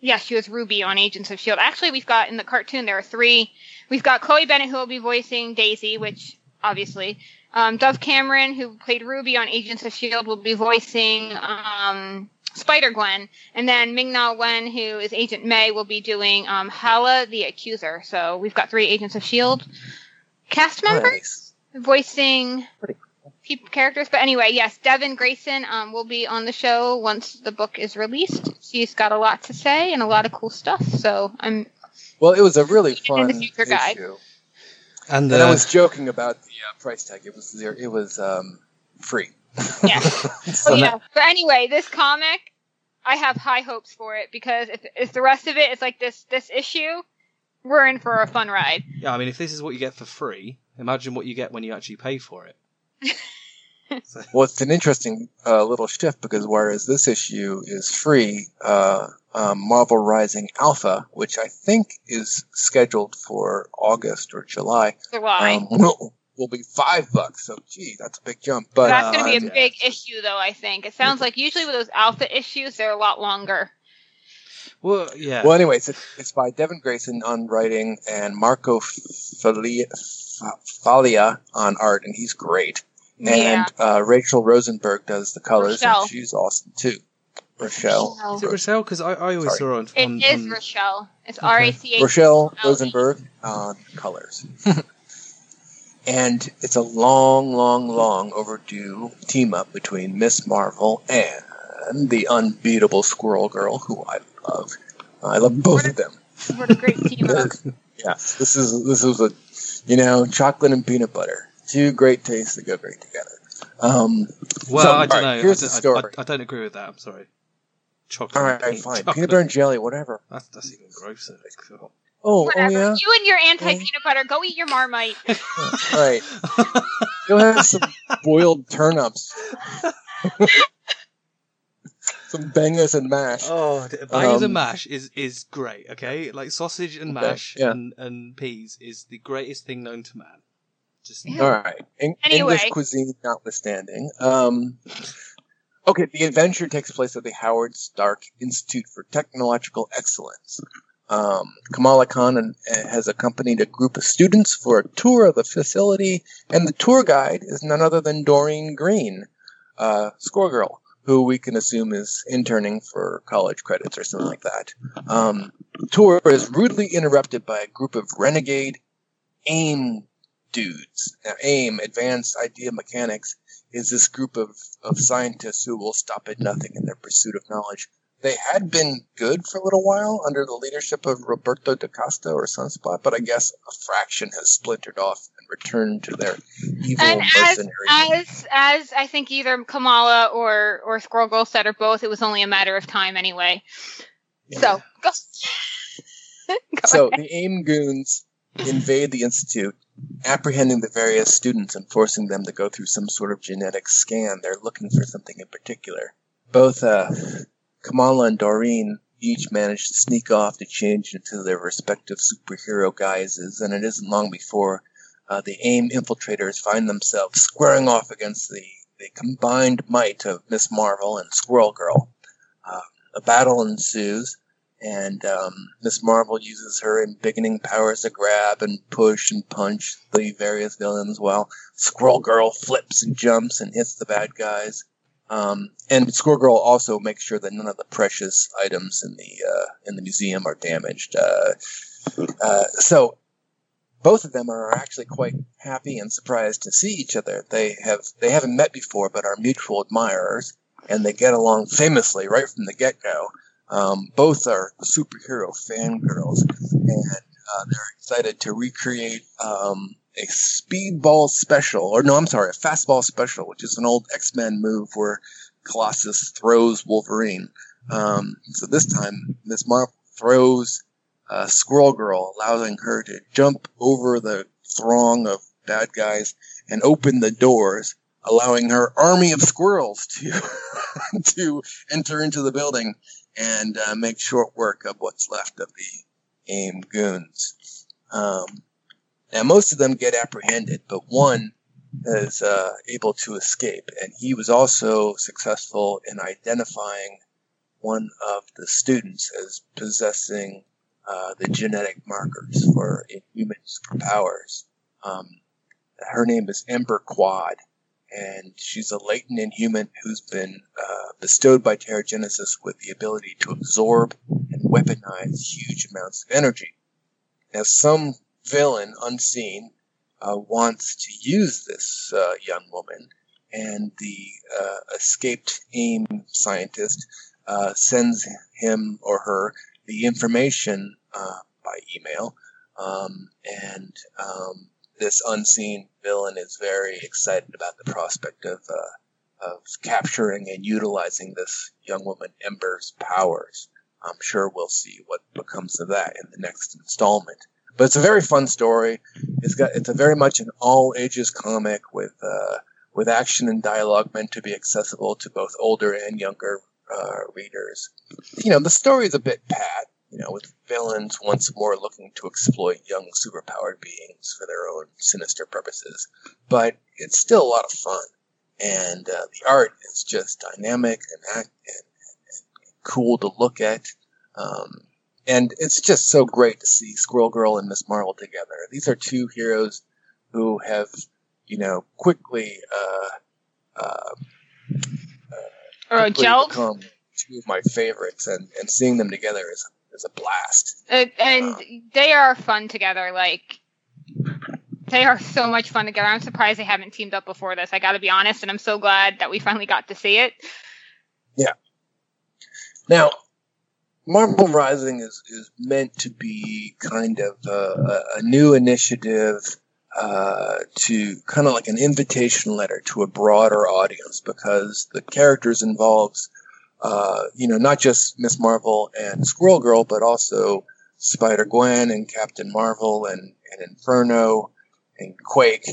Yeah, she was Ruby on Agents of Shield. Actually, we've got in the cartoon there are three. We've got Chloe Bennet who will be voicing Daisy, which obviously um, Dove Cameron who played Ruby on Agents of Shield will be voicing um, Spider Gwen, and then Ming Na Wen who is Agent May will be doing um, Hala the Accuser. So we've got three Agents of Shield cast members Nice. voicing Pretty peop characters. But anyway, yes, Devin Grayson um, will be on the show once the book is released. She's got a lot to say and a lot of cool stuff. So I'm Well, it was a really fun the future guide. issue. and, And I uh, was joking about the uh, price tag. It was zero, it was um, free. Yeah. So Oh, yeah. But anyway, this comic, I have high hopes for it because if, if the rest of it is like this this issue, we're in for a fun ride. yeah, I mean, if this is what you get for free, imagine what you get when you actually pay for it. So- Well, it's an interesting uh, little shift because whereas this issue is free, uh, um, Marvel Rising Alpha, which I think is scheduled for August or July, July. um, will, will be five bucks. So, gee, that's a big jump. But That's going to be a uh, big issue, though. I think it sounds like usually with those alpha issues, they're a lot longer. Well, yeah. Well, anyways, it's, it's by Devin Grayson on writing and Marco Falia, Falia on art, and he's great. Yeah. And uh, Rachel Rosenberg does the colors, Rachelle. and she's awesome too. Rachelle. Is it Rachelle? Because I, I always Sorry. saw her on. On, is on- Rachelle. It's Okay. R A C H. Rachelle L. Rosenberg on colors. and it's a long, long, long overdue team up between Miss Marvel and the unbeatable Squirrel Girl, who I love. I love both of them. What a great team up. yeah, this is this is a you know chocolate and peanut butter, two great tastes that go great together. Um, Well, So, I don't alright, know. here's I, the don't- I- story. I, I don't agree with that. I'm sorry. Chocolate. All right, and fine, chocolate. peanut butter and jelly, whatever. That's, that's even grosser. God. Oh, Whatever. oh yeah. You and your anti peanut butter. Go eat your Marmite. All right, you'll have some boiled turnips, some bangers and mash. Oh, bangers Um, and mash is is great. Okay, like sausage and Okay, mash yeah. and, and peas is the greatest thing known to man. Just Yeah. All right. En- Anyway. English cuisine notwithstanding. Um, okay, the adventure takes place at the Howard Stark Institute for Technological Excellence. Um, Kamala Khan and, uh, has accompanied a group of students for a tour of the facility, and the tour guide is none other than Doreen Green, uh, Squirrel Girl, who we can assume is interning for college credits or something like that. Um, tour is rudely interrupted by a group of renegade AIM dudes. Now, AIM, Advanced Idea Mechanics, is this group of, of scientists who will stop at nothing in their pursuit of knowledge. They had been good for a little while under the leadership of Roberto da Costa or Sunspot, but I guess a fraction has splintered off and returned to their evil And as mercenary. as as I think either Kamala or or Squirrel Girl said or both, it was only a matter of time anyway. So go. go So ahead. the AIM goons invade the institute, apprehending the various students and forcing them to go through some sort of genetic scan. They're looking for something in particular. Both uh, Kamala and Doreen each manage to sneak off to change into their respective superhero guises, and it isn't long before uh, the AIM infiltrators find themselves squaring off against the, the combined might of Miss Marvel and Squirrel Girl. Uh, a battle ensues, and um, Miss Marvel uses her embiggening powers to grab and push and punch the various villains, while Squirrel Girl flips and jumps and hits the bad guys. Um, and Squirrel Girl also makes sure that none of the precious items in the uh, in the museum are damaged. Uh, uh, so both of them are actually quite happy and surprised to see each other. They have they haven't met before, but are mutual admirers, and they get along famously right from the get go. Um, both are superhero fangirls, and uh, they're excited to recreate um, a speedball special, or no, I'm sorry, a fastball special, which is an old X Men move where Colossus throws Wolverine. Um, so this time, Miss Marvel throws uh, Squirrel Girl, allowing her to jump over the throng of bad guys and open the doors, allowing her army of squirrels to to enter into the building and uh, make short work of what's left of the AIM goons. Um, now, most of them get apprehended, but one is uh, able to escape, and he was also successful in identifying one of the students as possessing uh, the genetic markers for inhuman superpowers. Um, her name is Ember Quad, and she's a latent inhuman who's been uh, bestowed by Terrigenesis with the ability to absorb and weaponize huge amounts of energy. Now, some villain unseen uh, wants to use this uh, young woman, and the uh, escaped AIM scientist uh, sends him or her the information uh, by email, um, and um, this unseen villain is very excited about the prospect of uh, of capturing and utilizing this young woman Ember's powers. I'm sure we'll see what becomes of that in the next installment. But it's a very fun story. It's got it's a very much an all ages comic with uh, with action and dialogue meant to be accessible to both older and younger uh, readers. You know, the story is a bit pat. You know, with villains once more looking to exploit young superpowered beings for their own sinister purposes, but it's still a lot of fun, and uh, the art is just dynamic and, act- and, and cool to look at. Um, and it's just so great to see Squirrel Girl and Miss Marvel together. These are two heroes who have, you know, quickly, uh, uh, Or quickly gelled. become two of my favorites, and, and seeing them together is, is a blast. Uh, and they are fun together. Like they are so much fun together. I'm surprised they haven't teamed up before this. I got to be honest, and I'm so glad that we finally got to see it. Yeah. Now, Marvel Rising is, is meant to be kind of a, a new initiative uh, to kind of like an invitation letter to a broader audience because the characters involves, uh, you know, not just Miss Marvel and Squirrel Girl, but also Spider Gwen and Captain Marvel and, and Inferno and Quake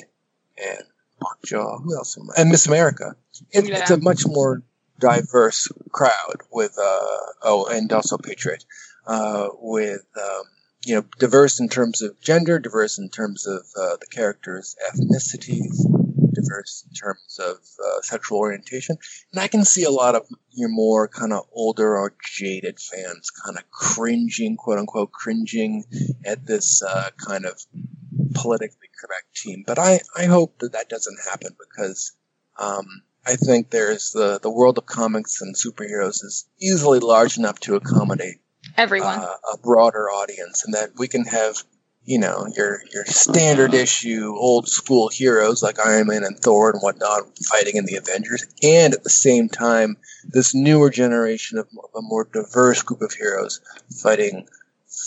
and Lockjaw. Who else? Am I? And Miss America. It, It's a much more diverse crowd with uh oh and also patriot uh with um you know diverse in terms of gender diverse in terms of uh, the characters ethnicities diverse in terms of uh, sexual orientation. And i can see a lot of your more kind of older or jaded fans kind of cringing quote unquote cringing at this uh, kind of politically correct team. But i i hope that that doesn't happen because um I think there's the the world of comics and superheroes is easily large enough to accommodate Everyone. uh, a broader audience, and that we can have you know your your standard issue old school heroes like Iron Man and Thor and whatnot fighting in the Avengers, and at the same time this newer generation of a more diverse group of heroes fighting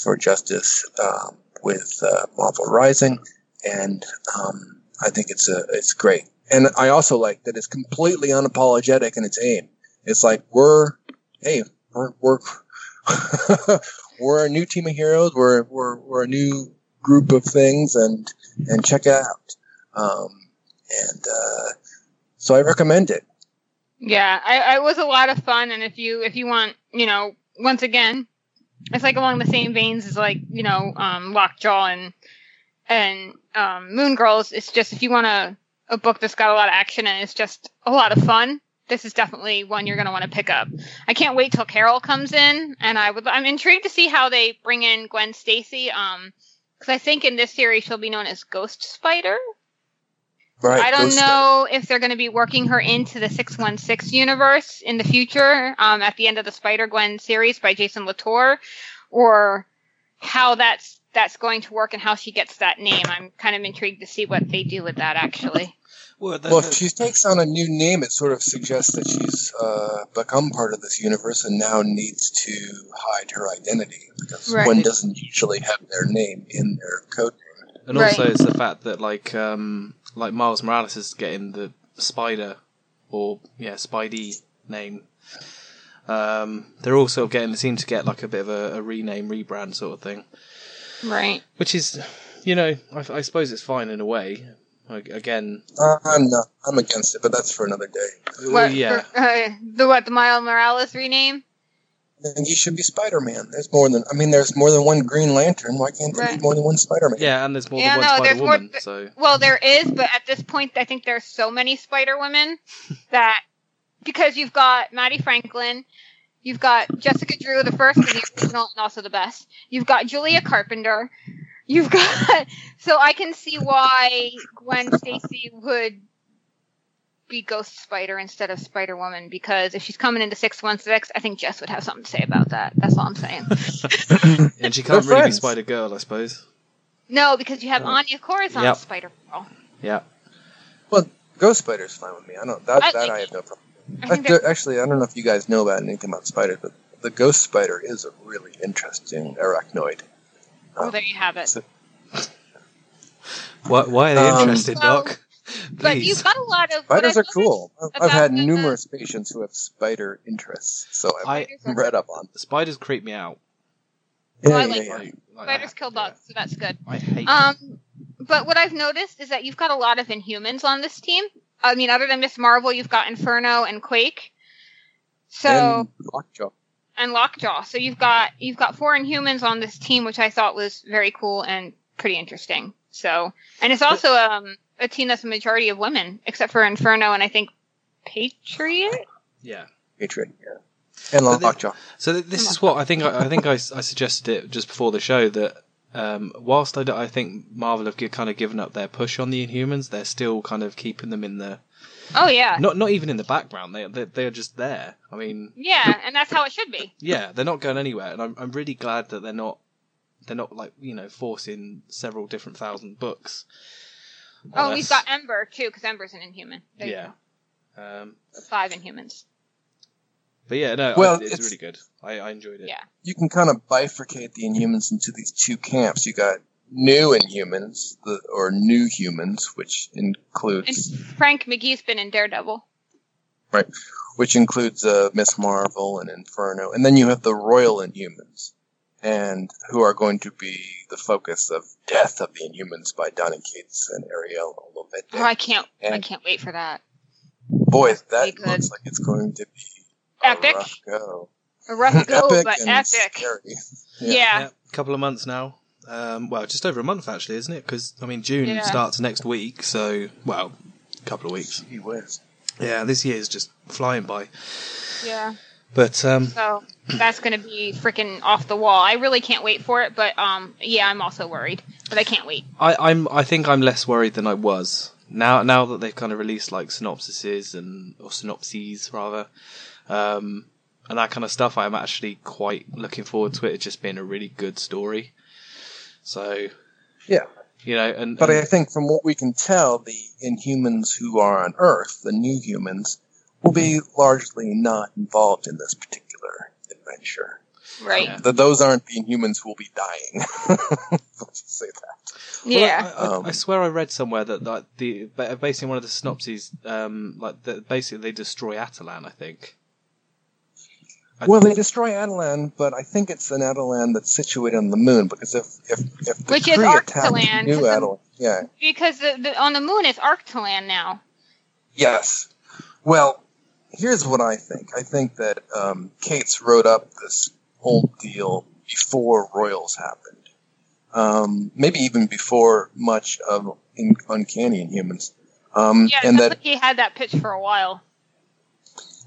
for justice um, with uh, Marvel Rising, and um, I think it's a it's great. And I also like that it's completely unapologetic in its aim. It's like we're hey we're we're we're a new team of heroes. We're we're we're a new group of things, and and check it out. Um, and uh, so I recommend it. Yeah, I, I was a lot of fun, and if you if you want, you know, once again, it's like along the same veins as like you know, um, Lockjaw and and um, Moon Girls. It's just if you want a a book that's got a lot of action and it's just a lot of fun. This is definitely one you're going to want to pick up. I can't wait till Carol comes in, and I would. I'm intrigued to see how they bring in Gwen Stacy. Um, because I think in this series she'll be known as Ghost Spider. Right. I don't Ghost know if they're going to be working her into the 616 universe in the future um, at the end of the Spider Gwen series by Jason Latour, or how that's that's going to work and how she gets that name. I'm kind of intrigued to see what they do with that. Actually, Well, the, Well, if she takes on a new name, it sort of suggests that she's uh, become part of this universe and now needs to hide her identity because Right. one doesn't usually have their name in their code name. and Right. also it's the fact that like um like Miles Morales is getting the Spider or yeah Spidey name. Um, they're also getting seem to get like a bit of a, a rename rebrand sort of thing, right? which is you know I, I suppose it's fine in a way. Like, again, Uh, I'm not. I'm against it, but that's for another day. What, yeah, for- uh, the what? The Miles Morales rename? I think he should be Spider-Man. There's more than. I mean, there's more than one Green Lantern. Why can't there Right. be more than one Spider-Man? yeah, and there's more Yeah, than no, one Spider-Woman. th- So Well, there is, but at this point, I think there's so many Spider Women that because you've got Mattie Franklin, you've got Jessica Drew, the first and the original, and also the best. You've got Julia Carpenter. You've got so I can see why Gwen Stacy would be Ghost Spider instead of Spider Woman because if she's coming into six one six, I think Jess would have something to say about that. That's all I'm saying. and she can't They're really be. Spider Girl, I suppose. No, because you have Anya Corazon Yep. Spider Girl. Yeah, Well, Ghost Spider's fine with me. I don't. That I that I have no problem. I I think actually, I don't know if you guys know about anything about spiders, but the Ghost Spider is a really interesting arachnoid. Well, there you have it. so- why, why are they Um, interested, Well, Doc? But you've got a lot of what Spiders are cool. I've- I've had the- numerous patients who have spider interests, so I've I read up on. spiders creep me out. Oh, Yeah, I yeah, like yeah. Like, like, Spiders kill bugs, so that's good. I hate. them. Um, but what I've noticed is that you've got a lot of Inhumans on this team. I mean, other than Miss Marvel, you've got Inferno and Quake. So And Lockjaw. And Lockjaw. So you've got you've got four Inhumans on this team, which I thought was very cool and pretty interesting. So and it's also um a team that's a majority of women, except for Inferno and I think Patriot. yeah. Patriot. Yeah. And But the- Lockjaw. So th- this is what I think. I, I think I, s- I suggested it just before the show that um, whilst I think Marvel have gi- kind of given up their push on the Inhumans, they're still kind of keeping them in the Oh yeah, not not even in the background. They they they're just there. I mean, yeah, and that's how it should be. yeah, they're not going anywhere, and I'm I'm really glad that they're not they're not like you know forcing several different thousand books. Oh, on we've got Ember too, because Ember's an Inhuman. There yeah. Um, five Inhumans. but yeah, no, Well, I, it's, it's- really good. I, I enjoyed it. Yeah. You can kind of bifurcate the Inhumans into these two camps. You got new Inhumans, the, or new humans, which And includes Frank McGee's been in Daredevil. Right? Which includes uh, Miss Marvel and Inferno, and then you have the Royal Inhumans, and who are going to be the focus of Death of the Inhumans by Donny Cates and Ariel Olivetti. Oh, I can't, I can't wait for that. Boy, that looks like it's going to be epic. a Epic. rough go. A rough go, epic but epic. scary. Yeah. a couple of months now. Um, well, just over a month actually, isn't it? Because I mean, June Yeah. starts next week, so well, a couple of weeks. Gee whiz. Yeah, this year is just flying by. Yeah. But um, So that's gonna be freaking off the wall. I really can't wait for it, but um, yeah, I'm also worried, but I can't wait. I, I'm I think I'm less worried than I was now. Now that they've kind of released like synopsises and or synopses rather, um, and that kind of stuff, I'm actually quite looking forward to it. It just being a really good story. So Yeah. you know, and, But and I think from what we can tell, the Inhumans who are on Earth, the new humans, will be largely not involved in this particular adventure. Right. Yeah. Th those aren't the Inhumans who will be dying. Let's just say that. Well, Yeah. I, I, Um, I swear I read somewhere that like the ba- based on one of the synopses, um, like that basically they destroy Attilan. I think. I- Well, they destroy Attilan, but I think it's an Attilan that's situated on the moon because if if if the Which is Kree attack Arctalan, new 'cause Attilan, yeah, Because the, the, on the moon it's Arctalan now. yes. Well, here's what I think. I think that um, Cates wrote up this whole deal before Royals happened, um, maybe even before much of in, Uncanny Inhumans, um, Yeah, and I that think he had that pitch for a while.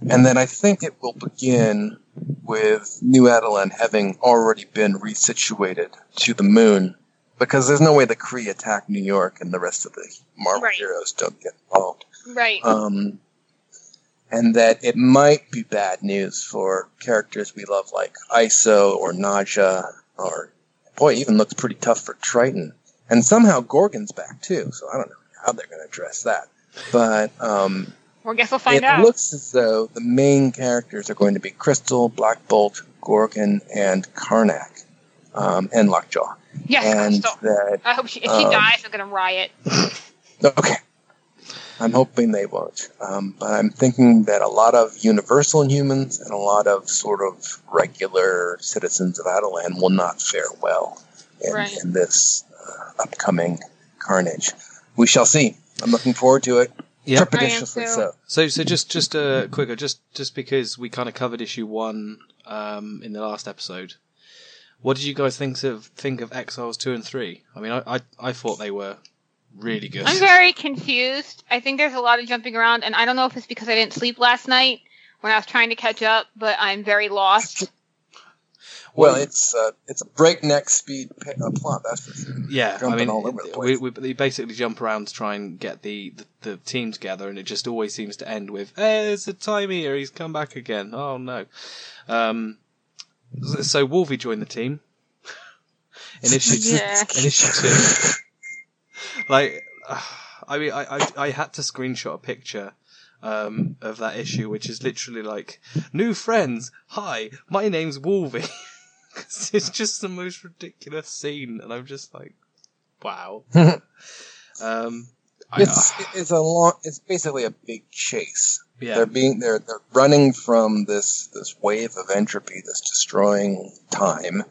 And then I think it will begin with New Attilan having already been resituated to the moon, because there's no way the Kree attack New York and the rest of the Marvel Right. heroes don't get involved. Right. Um, and that it might be bad news for characters we love like ISO or Naja, or boy, even looks pretty tough for Triton. And somehow Gorgon's back too, so I don't know how they're going to address that. But um, well, guess we'll find it out. looks as though the main characters are going to be Crystal, Black Bolt, Gorgon, and Karnak, um, and Lockjaw. yes, and Crystal. that I hope she, if she um, dies, I'm gonna riot. okay, I'm hoping they won't. Um, but I'm thinking that a lot of Universal Inhumans and a lot of sort of regular citizens of Attilan will not fare well in, Right. in this uh, upcoming carnage. We shall see. I'm looking forward to it. Yeah. Trepidatiously I am too. so. So, so just just uh, quicker, just just because we kind of covered issue one um, in the last episode. What did you guys think of think of Exiles two and three? I mean, I I, I thought they were really good. I'm very confused. I think there's a lot of jumping around, and I don't know if it's because I didn't sleep last night when I was trying to catch up, but I'm very lost. Well, it's uh, it's a breakneck speed pa- uh, plot, that's for sure. Yeah, I mean, all over the we, place. we, they basically jump around to try and get the, the, the team together, and it just always seems to end with, "Hey, there's a time here. He's come back again." Oh no! Um, so- so Wolvie joined the team in issue two. Yeah. In issue two, like, I mean, I, I I had to screenshot a picture. Um, of that issue, which is literally like, new friends, hi, my name's Wolvie. 'Cause it's just the most ridiculous scene, and I'm just like, wow. um, I, It's it's a long. It's basically a big chase. yeah, They're being they're they're running from this this wave of entropy that's destroying time,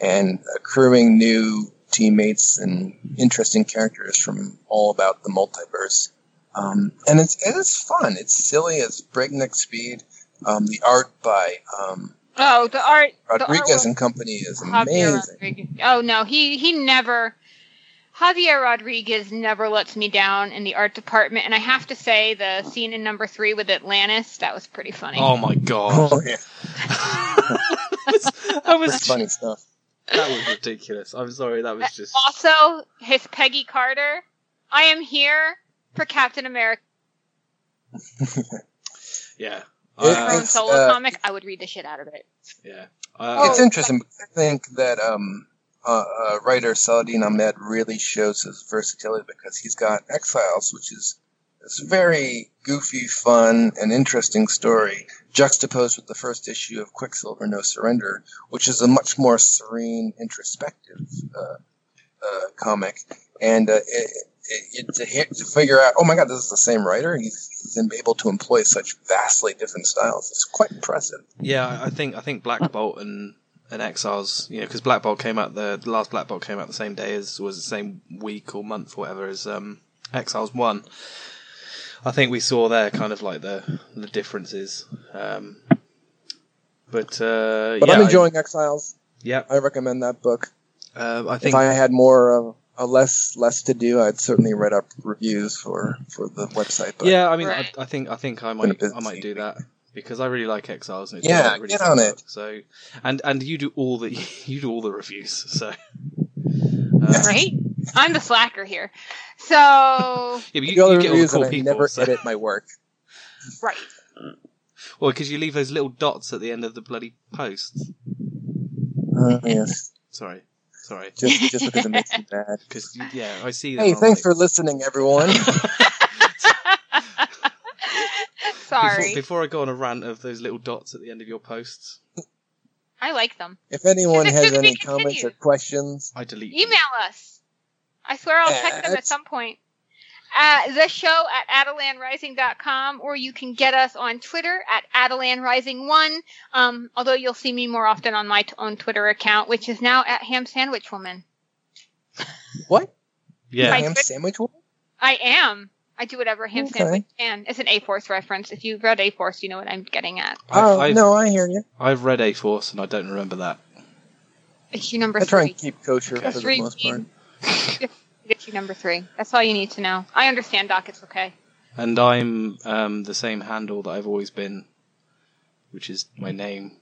and accruing new teammates and interesting characters from all about the multiverse. Um, and it's it is fun. It's silly. It's breakneck speed. Um, the art by um, Oh, the art. Rodriguez artwork- and Company is Javier amazing. Rodriguez. Oh no, he he never. Javier Rodriguez never lets me down in the art department, and I have to say the scene in number three with Atlantis that was pretty funny. oh my god, Oh, yeah. that was, that was funny stuff. that was ridiculous. I'm sorry. That was just Also, his Peggy Carter. I am here for Captain America. yeah. It- Uh, own It's, solo uh, comic. I would read the shit out of it. yeah. Oh. Uh, it's interesting. because I think that um, uh, uh, writer Saladin Ahmed really shows his versatility because he's got Exiles, which is this very goofy, fun, and interesting story, juxtaposed with the first issue of Quicksilver: No Surrender, which is a much more serene, introspective uh, uh, comic. And uh, it, it, to, hit, to figure out, oh my God, this is the same writer. He's, he's been able to employ such vastly different styles. It's quite impressive. Yeah, I think I think Black Bolt and and Exiles, you know, because Black Bolt came out the, the last Black Bolt came out the same day as was the same week or month or whatever as um, Exiles one. I think we saw there kind of like the the differences. Um, but uh, But yeah, I'm enjoying Exiles. Yeah, I recommend that book. uh, I If I had more uh, less less to do, I'd certainly write up reviews for for the website. But yeah, I mean, Right. I, I think I think I might I might do that because I really like Exiles and it's Yeah, really, really get on book. it. So, and and you do all the you do all the reviews. So, Yeah. Right? I'm the slacker here. So, yeah, but you, the other you get all the reviews, cool and I people. never so- edit my work. right. Well, because you leave those little dots at the end of the bloody posts. Uh, yes, Sorry, sorry. just just because it makes me mad. Because yeah, I see that. Hey, thanks like- for listening, everyone. Sorry. Before, before I go on a rant of those little dots at the end of your posts, I like them. If anyone has any comments or questions, I delete. Email us. I swear I'll check them at At- some point. Uh, the show at AttilanRising.com, or you can get us on Twitter at AttilanRising1. Um, although you'll see me more often on my t- own Twitter account, which is now at Ham Sandwich Woman. what? Yeah, Right. Ham sandwich woman? I am. I do whatever Ham Okay. Sandwich can. It's an A Force reference. If you've read A Force, you know what I'm getting at. Oh I've- no, I hear you. I've read A Force and I don't remember that. Issue number I try and keep kosher Okay. for the Three. most part. Issue number three. That's all you need to know. I understand, Doc. It's okay. And I'm um, the same handle that I've always been, which is my name.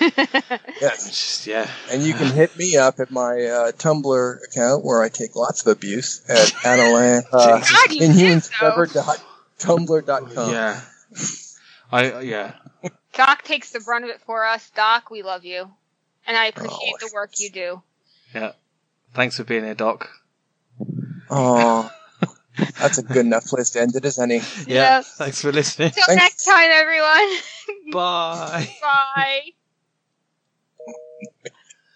Yes, just, yeah. and you can hit me up at my uh, Tumblr account where I take lots of abuse at Attilan, uh, Jesus. God, you inhumansforever.tumblr.com. Yeah. I yeah. Doc takes the brunt of it for us. Doc, we love you. And I appreciate Oh, the work you do. Yeah. Thanks for being here, Doc. Oh, that's a good enough place to end it as any. Yeah. Yes. Thanks for listening. Till Thanks. next time, everyone. Bye. Bye.